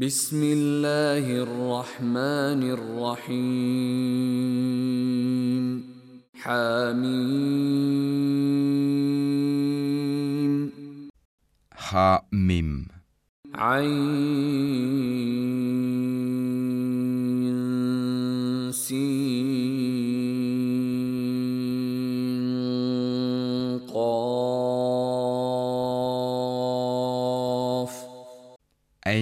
بسم الله الرحمن الرحيم. حميم. Ha-mim. عين.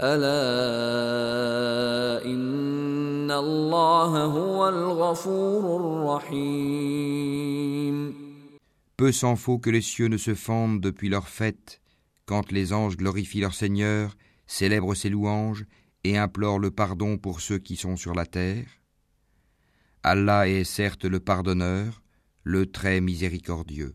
ألا إن الله هو الغفور الرحيم Peu s'en faut que les cieux ne se fendent depuis leur fête, quand les anges glorifient leur Seigneur, célèbrent ses louanges et implorent le pardon pour ceux qui sont sur la terre. Allah est certes le pardonneur, le très miséricordieux.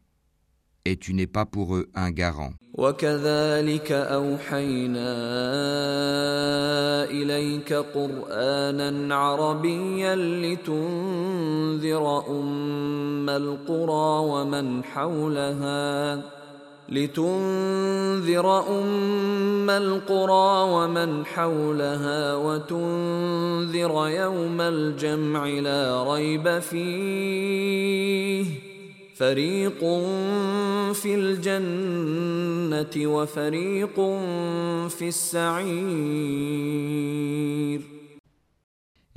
et tu n'es pas pour eux un garant. وكذلك اوحينا اليك قرانا عربيا لتنذر ام القرى ومن حولها لتنذر ام القرى ومن حولها وتنذر يوم الجمع لا ريب فيه فريق في الجنة وفريق في السعير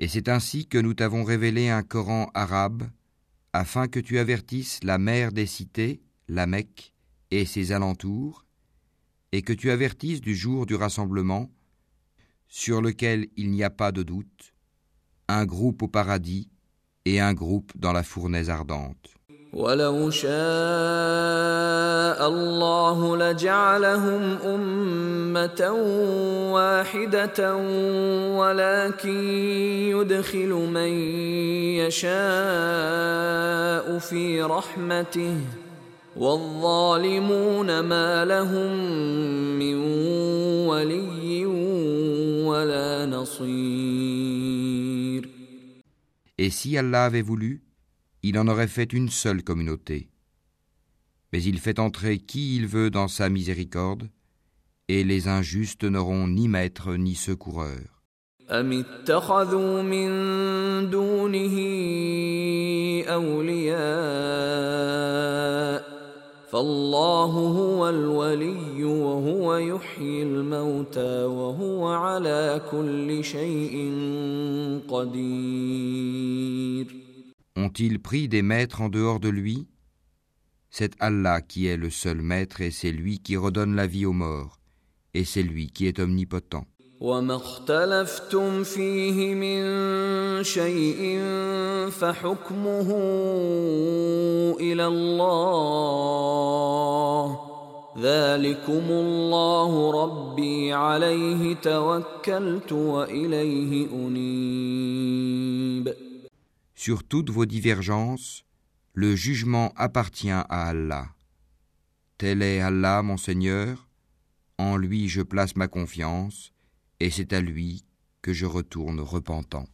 Et c'est ainsi que nous t'avons révélé un Coran arabe, afin que tu avertisses la mère des cités, la Mecque, et ses alentours, et que tu avertisses du jour du rassemblement, sur lequel il n'y a pas de doute, un groupe au paradis et un groupe dans la fournaise ardente. ولو شاء الله لجعلهم أمة واحدة ولكن يدخل من يشاء في رحمته والظالمون ما لهم من ولي ولا نصير. Et si Allah avait voulu, il en aurait fait une seule communauté. Mais il fait entrer qui il veut dans sa miséricorde, et les injustes n'auront ni maître ni secoureur. Ont-ils pris des maîtres en dehors de lui C'est Allah qui est le seul maître et c'est lui qui redonne la vie aux morts, et c'est lui qui est omnipotent. وما اختلفتم فيه من شيء فحكمه إلى الله ذلكم الله ربي عليه توكلت وإليه أنيب Sur toutes vos divergences, le jugement appartient à Allah. Tel est Allah, mon Seigneur, en lui je place ma confiance, et c'est à lui que je retourne repentant.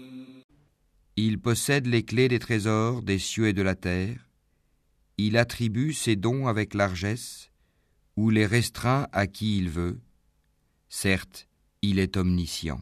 Il possède les clés des trésors des cieux et de la terre. Il attribue ses dons avec largesse ou les restreint à qui il veut. Certes, il est omniscient.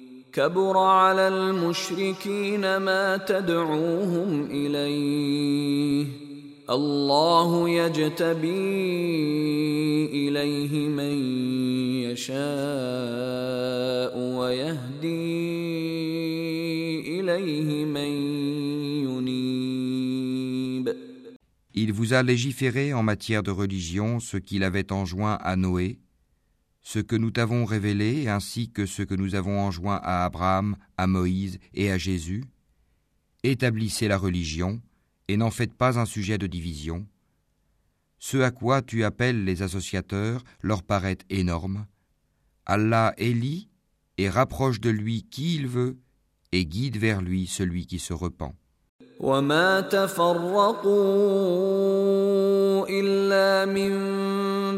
كبر على المشركين ما تدعوهم اليه الله يجتبي اليه من يشاء ويهدي اليه من ينيب Il vous a légiféré en matière de religion ce qu'il avait enjoint à Noé ce que nous t'avons révélé ainsi que ce que nous avons enjoint à Abraham, à Moïse et à Jésus, établissez la religion et n'en faites pas un sujet de division. Ce à quoi tu appelles les associateurs leur paraît énorme. Allah élit et rapproche de lui qui il veut et guide vers lui celui qui se repent.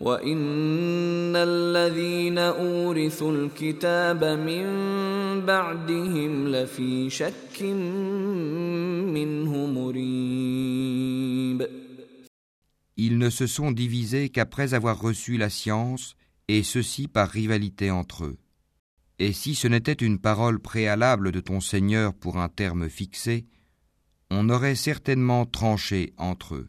وان الذين اورثوا الكتاب من بعدهم لفي شك منه مريب Ils ne se sont divisés qu'après avoir reçu la science, et ceci par rivalité entre eux. Et si ce n'était une parole préalable de ton Seigneur pour un terme fixé, on aurait certainement tranché entre eux.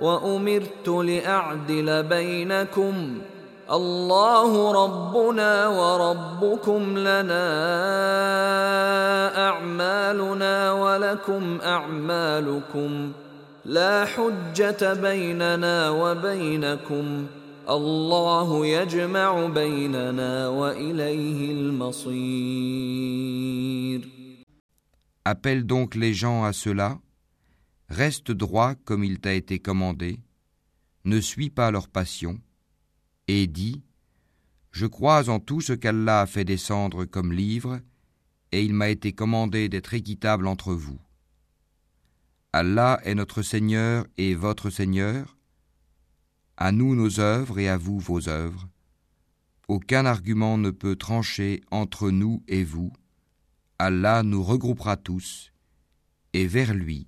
وأمرت لأعدل بينكم. الله ربنا وربكم لنا أعمالنا ولكم أعمالكم. لا حجة بيننا وبينكم. الله يجمع بيننا وإليه المصير. Appelle donc les gens à cela. Reste droit comme il t'a été commandé, ne suis pas leur passion, et dis Je crois en tout ce qu'Allah a fait descendre comme livre, et il m'a été commandé d'être équitable entre vous. Allah est notre Seigneur et votre Seigneur, à nous nos œuvres et à vous vos œuvres. Aucun argument ne peut trancher entre nous et vous. Allah nous regroupera tous, et vers lui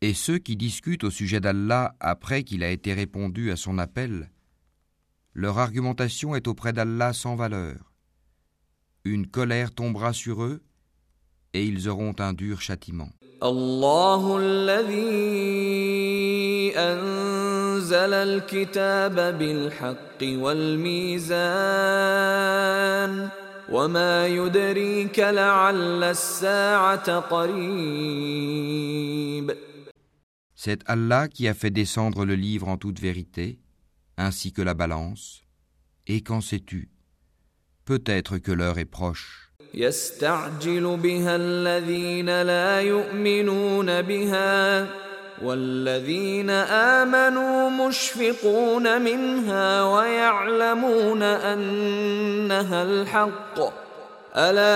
Et ceux qui discutent au sujet d'Allah après qu'il a été répondu à son appel, leur argumentation est auprès d'Allah sans valeur. Une colère tombera sur eux et ils auront un dur châtiment. C'est Allah qui a fait descendre le livre en toute vérité, ainsi que la balance. Et qu'en sais-tu Peut-être que l'heure est proche. والذين آمنوا مشفقون منها ويعلمون أنها الحق ألا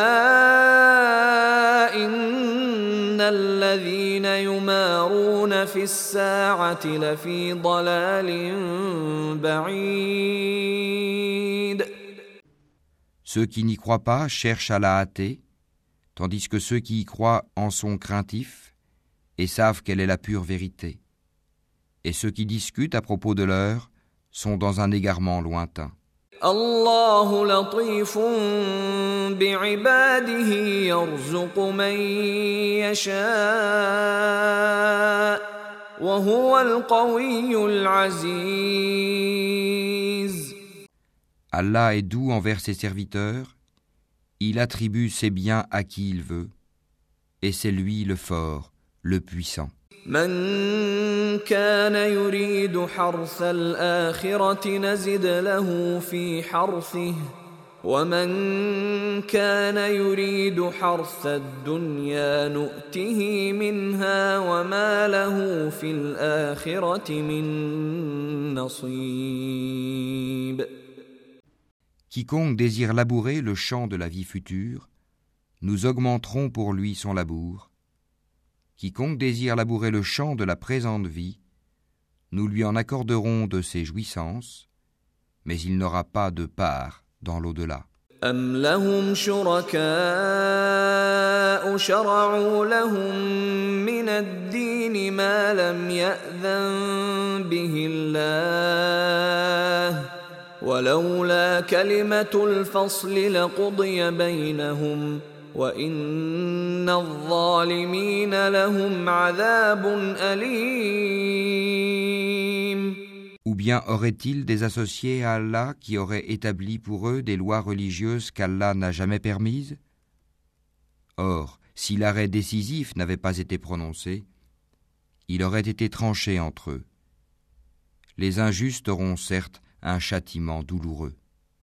إن الذين يمارون في الساعة لفي ضلال بعيد Ceux qui n'y croient pas cherchent à la hâter, tandis que ceux qui y croient en sont craintifs et savent quelle est la pure vérité. Et ceux qui discutent à propos de l'heure sont dans un égarement lointain. Allah est doux envers ses serviteurs, il attribue ses biens à qui il veut, et c'est lui le fort, le puissant. من كان يريد حرث الآخرة نزد له في حرثه ومن كان يريد حرث الدنيا نؤته منها وما له في الآخرة من نصيب Quiconque désire labourer le champ de la vie future, nous augmenterons pour lui son labour. Quiconque désire labourer le champ de la présente vie, nous lui en accorderons de ses jouissances, mais il n'aura pas de part dans l'au-delà. Ou bien aurait-il des associés à Allah qui auraient établi pour eux des lois religieuses qu'Allah n'a jamais permises? Or, si l'arrêt décisif n'avait pas été prononcé, il aurait été tranché entre eux. Les injustes auront certes un châtiment douloureux.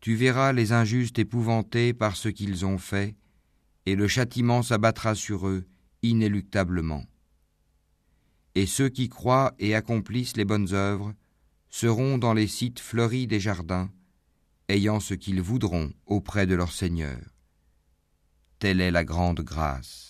Tu verras les injustes épouvantés par ce qu'ils ont fait, et le châtiment s'abattra sur eux inéluctablement. Et ceux qui croient et accomplissent les bonnes œuvres seront dans les sites fleuris des jardins, ayant ce qu'ils voudront auprès de leur Seigneur. Telle est la grande grâce.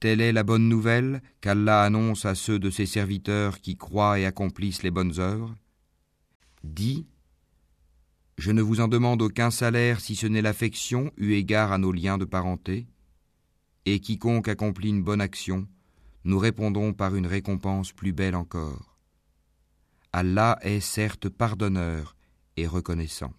Telle est la bonne nouvelle qu'Allah annonce à ceux de ses serviteurs qui croient et accomplissent les bonnes œuvres. Dis Je ne vous en demande aucun salaire si ce n'est l'affection eu égard à nos liens de parenté. Et quiconque accomplit une bonne action, nous répondrons par une récompense plus belle encore. Allah est certes pardonneur et reconnaissant.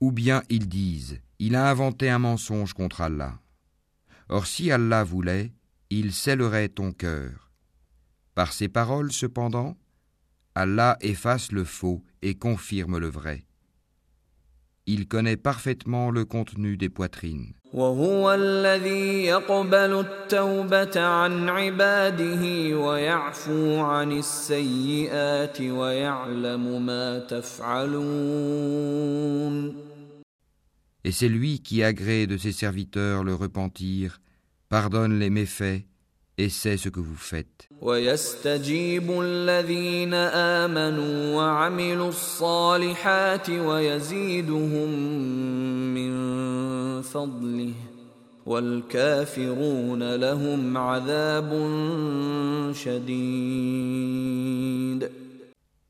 Ou bien ils disent, il a inventé un mensonge contre Allah. Or si Allah voulait, il scellerait ton cœur. Par ces paroles cependant, Allah efface le faux et confirme le vrai. Il connaît parfaitement le contenu des poitrines. Et c'est lui qui agrée de ses serviteurs le repentir, pardonne les méfaits et sait ce que vous faites.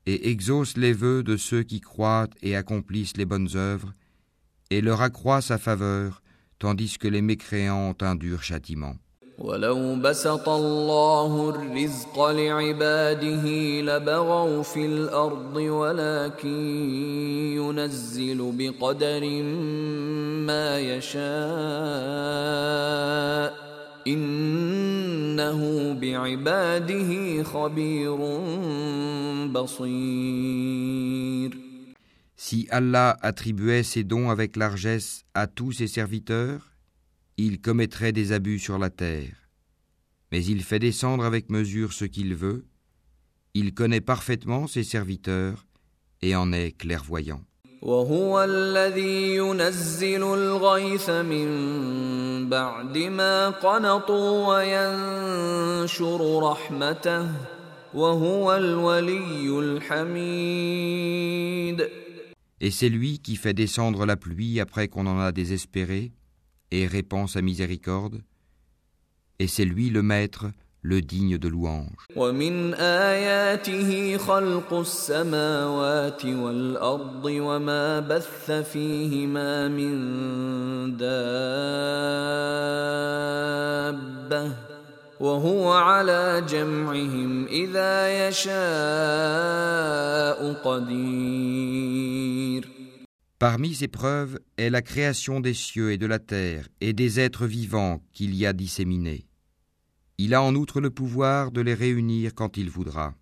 Et exauce les vœux de ceux qui croient et accomplissent les bonnes œuvres, et leur accroît sa faveur, tandis que les mécréants ont un dur châtiment. ولو بسط الله الرزق لعباده لبغوا في الارض ولكن ينزل بقدر ما يشاء انه بعباده خبير بصير Si Allah attribuait ses dons avec largesse à tous ses serviteurs, il commettrait des abus sur la terre. Mais il fait descendre avec mesure ce qu'il veut, il connaît parfaitement ses serviteurs et en est clairvoyant. Et c'est lui qui fait descendre la pluie après qu'on en a désespéré, et répand sa miséricorde, et c'est lui le maître, le digne de louange. Parmi ces preuves est la création des cieux et de la terre et des êtres vivants qu'il y a disséminés. Il a en outre le pouvoir de les réunir quand il voudra.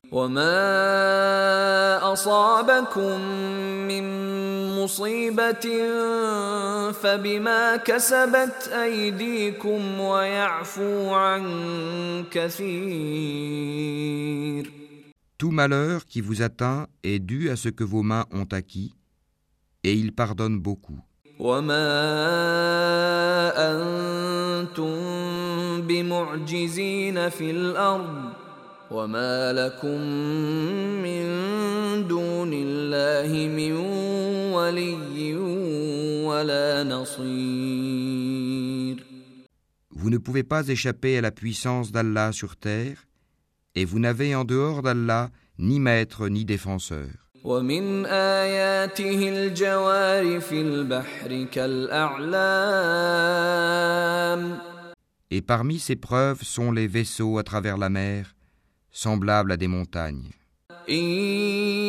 Tout malheur qui vous atteint est dû à ce que vos mains ont acquis et il pardonne beaucoup. Vous ne pouvez pas échapper à la puissance d'Allah sur terre, et vous n'avez en dehors d'Allah ni maître ni défenseur. ومن آياته الجوار في البحر كالأعلام Et parmi ces preuves sont les vaisseaux à travers la mer, semblables à des montagnes. إن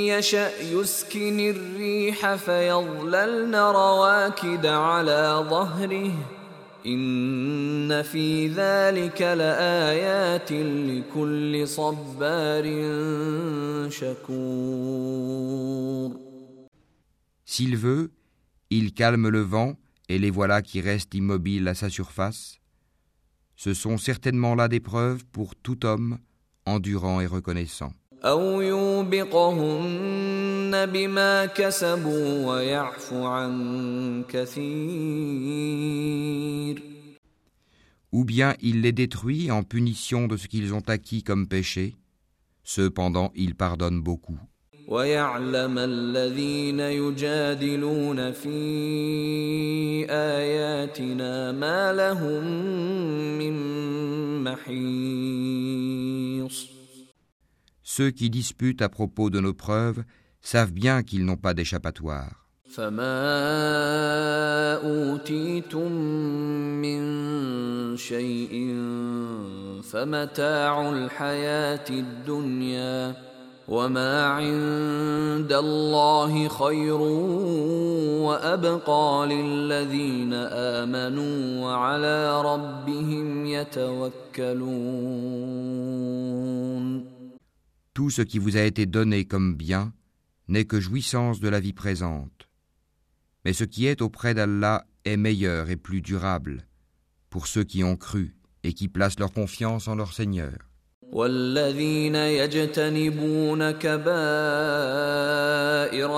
يشأ يسكن الريح فيظللن رواكد على ظهره إن في ذلك لآيات لكل صبار شكور S'il veut, il calme le vent et les voilà qui restent immobiles à sa surface. Ce sont certainement là des preuves pour tout homme endurant et reconnaissant. أو يوبقهن بما كسبوا ويعفو عن كثير Ou bien il les détruit en punition de ce qu'ils ont acquis comme péché, cependant il pardonne beaucoup. ويعلم الذين يجادلون في آياتنا ما لهم من محيص Ceux qui disputent à propos de nos preuves savent bien qu'ils n'ont pas d'échappatoire. فما أوتيتم من شيء فمتاع الحياة الدنيا وما عند الله خير وأبقى للذين آمنوا وعلى ربهم يتوكلون Tout ce qui vous a été donné comme bien n'est que jouissance de la vie présente. Mais ce qui est auprès d'Allah est meilleur et plus durable pour ceux qui ont cru et qui placent leur confiance en leur Seigneur. والذين يجتنبون كبائر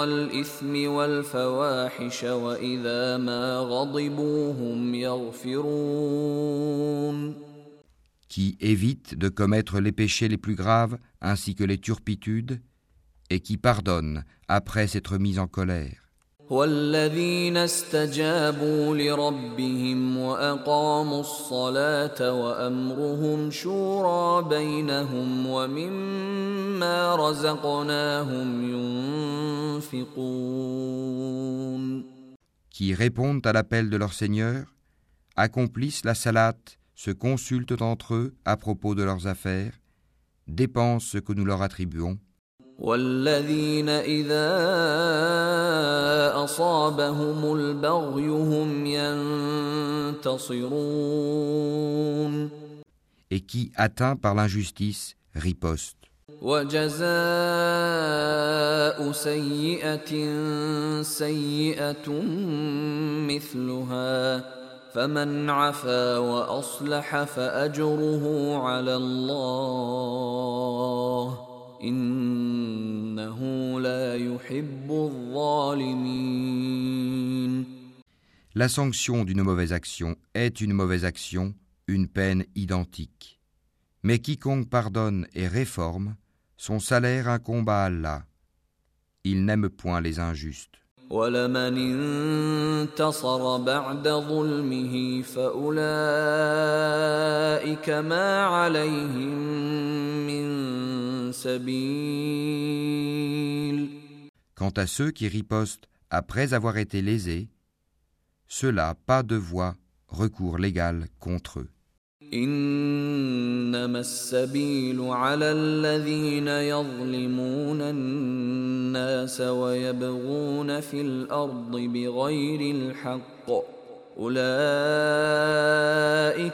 الإثم والفواحش وإذا ما غضبوا هم يغفرون qui évitent de commettre les péchés les plus graves ainsi que les turpitudes et qui pardonnent après s'être mis en colère. والذين استجابوا لربهم وأقاموا الصلاة وأمرهم شورى بينهم ومما رزقناهم ينفقون qui répondent à l'appel de leur Seigneur, accomplissent la salate, se consultent entre eux à propos de leurs affaires, dépensent ce que nous leur attribuons, والذين إذا أصابهم البغي هم ينتصرون et qui, atteints par l'injustice, ripostent. وجزاء سيئة سيئة مثلها فمن عفا وأصلح فأجره على الله إنه لا يحب الظالمين La sanction d'une mauvaise action est une mauvaise action, une peine identique. Mais quiconque pardonne et réforme, son salaire incombe à Allah. Il n'aime point les injustes. ولمن انتصر بعد ظلمه فأولئك ما عليهم من سبيل Quant à ceux qui ripostent après avoir été lésés, ceux-là pas de voie, recours légal contre eux. إنما السبيل على الذين يظلمون الناس ويبغون في الأرض بغير الحق أولئك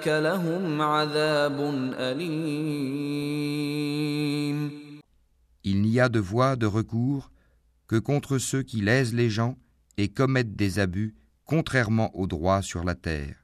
لهم عذاب أليم Il n'y a de voie de recours que contre ceux qui lèsent les gens et commettent des abus contrairement au droit sur la terre.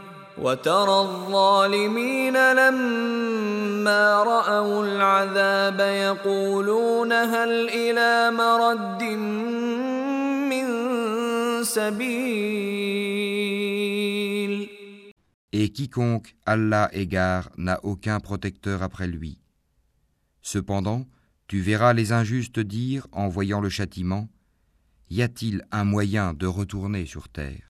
ومن يضلل الله فما له من ولي من بعده وترى الظالمين لما رأوا العذاب يقولون هل إلى مرد من سبيل Et quiconque Allah égare n'a aucun protecteur après lui. Cependant, tu verras les injustes dire, en voyant le châtiment, Y a-t-il un moyen de retourner sur terre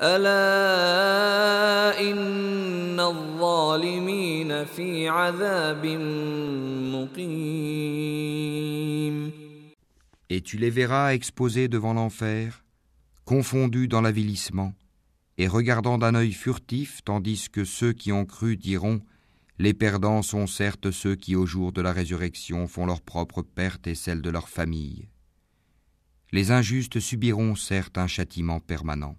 ألا إن الظالمين في عذاب مقيم Et tu les verras exposés devant l'enfer, confondus dans l'avilissement, et regardant d'un œil furtif, tandis que ceux qui ont cru diront Les perdants sont certes ceux qui, au jour de la résurrection, font leur propre perte et celle de leur famille. Les injustes subiront certes un châtiment permanent.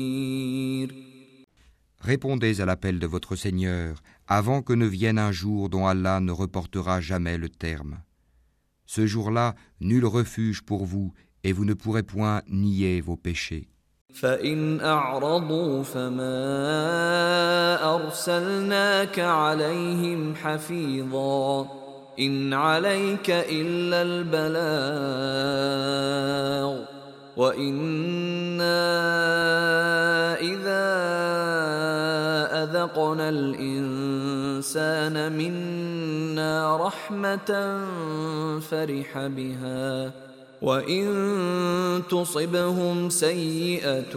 Répondez à l'appel de votre Seigneur avant que ne vienne un jour dont Allah ne reportera jamais le terme. Ce jour-là, nul refuge pour vous, et vous ne pourrez point nier vos péchés. وأنا اذا اذقنا الانسان منا رحمه فرح بها وان تصبهم سيئه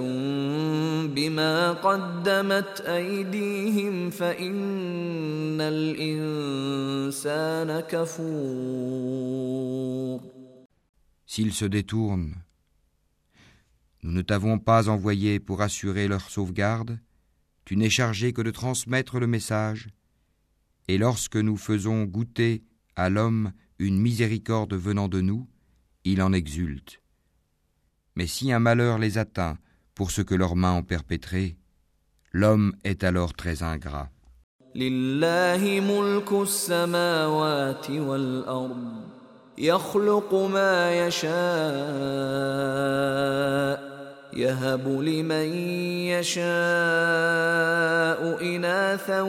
بما قدمت ايديهم فان الانسان كفور S'ils se détournent nous ne t'avons pas envoyé pour assurer leur sauvegarde tu n'es chargé que de transmettre le message, et lorsque nous faisons goûter à l'homme une miséricorde venant de nous, il en exulte. Mais si un malheur les atteint pour ce que leurs mains ont perpétré, l'homme est alors très ingrat. يهب لمن يشاء إناثا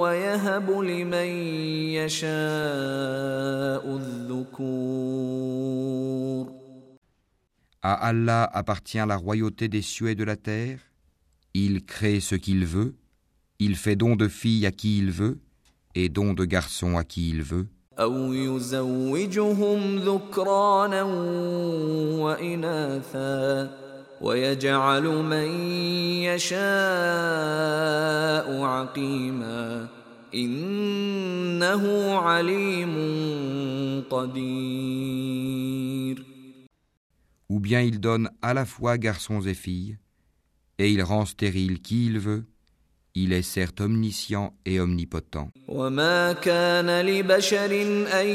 ويهب لمن يشاء الذكور À Allah appartient la royauté des cieux et de la terre. Il crée ce qu'il veut. Il fait don de filles à qui il veut et don de garçons à qui il veut. أو يزوجهم ذكرانا وإناثا Ou bien il donne à la fois garçons et filles, et il rend stérile qui il veut, il est certes omniscient et omnipotent. وما كان لبشر أن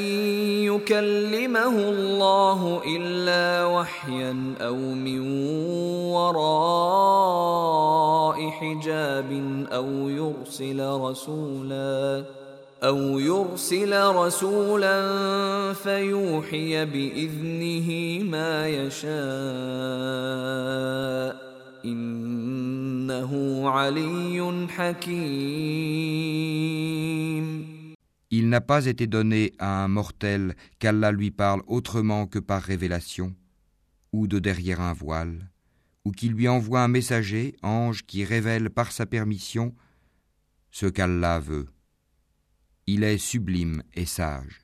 يكلمه الله إلا وحيا أو من وراء حجاب أو يرسل رسولا أو يرسل رسولا فيوحي بإذنه ما يشاء Il n'a pas été donné à un mortel qu'Allah lui parle autrement que par révélation, ou de derrière un voile, ou qu'il lui envoie un messager, ange, qui révèle par sa permission ce qu'Allah veut. Il est sublime et sage.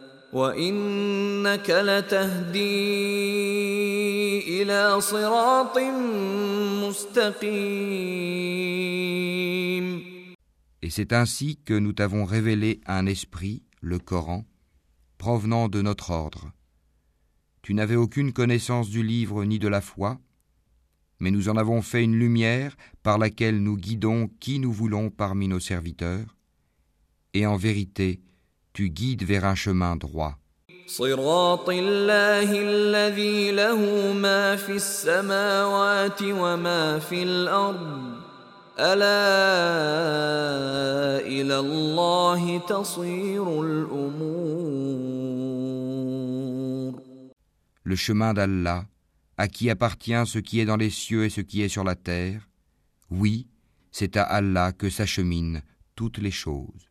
وانك لتهدي الى صراط مستقيم Et c'est ainsi que nous t'avons révélé un esprit, le Coran, provenant de notre ordre. Tu n'avais aucune connaissance du livre ni de la foi, mais nous en avons fait une lumière par laquelle nous guidons qui nous voulons parmi nos serviteurs, et en vérité, tu guides vers un chemin droit. Le chemin d'Allah, à qui appartient ce qui est dans les cieux et ce qui est sur la terre, oui, c'est à Allah que s'acheminent toutes les choses.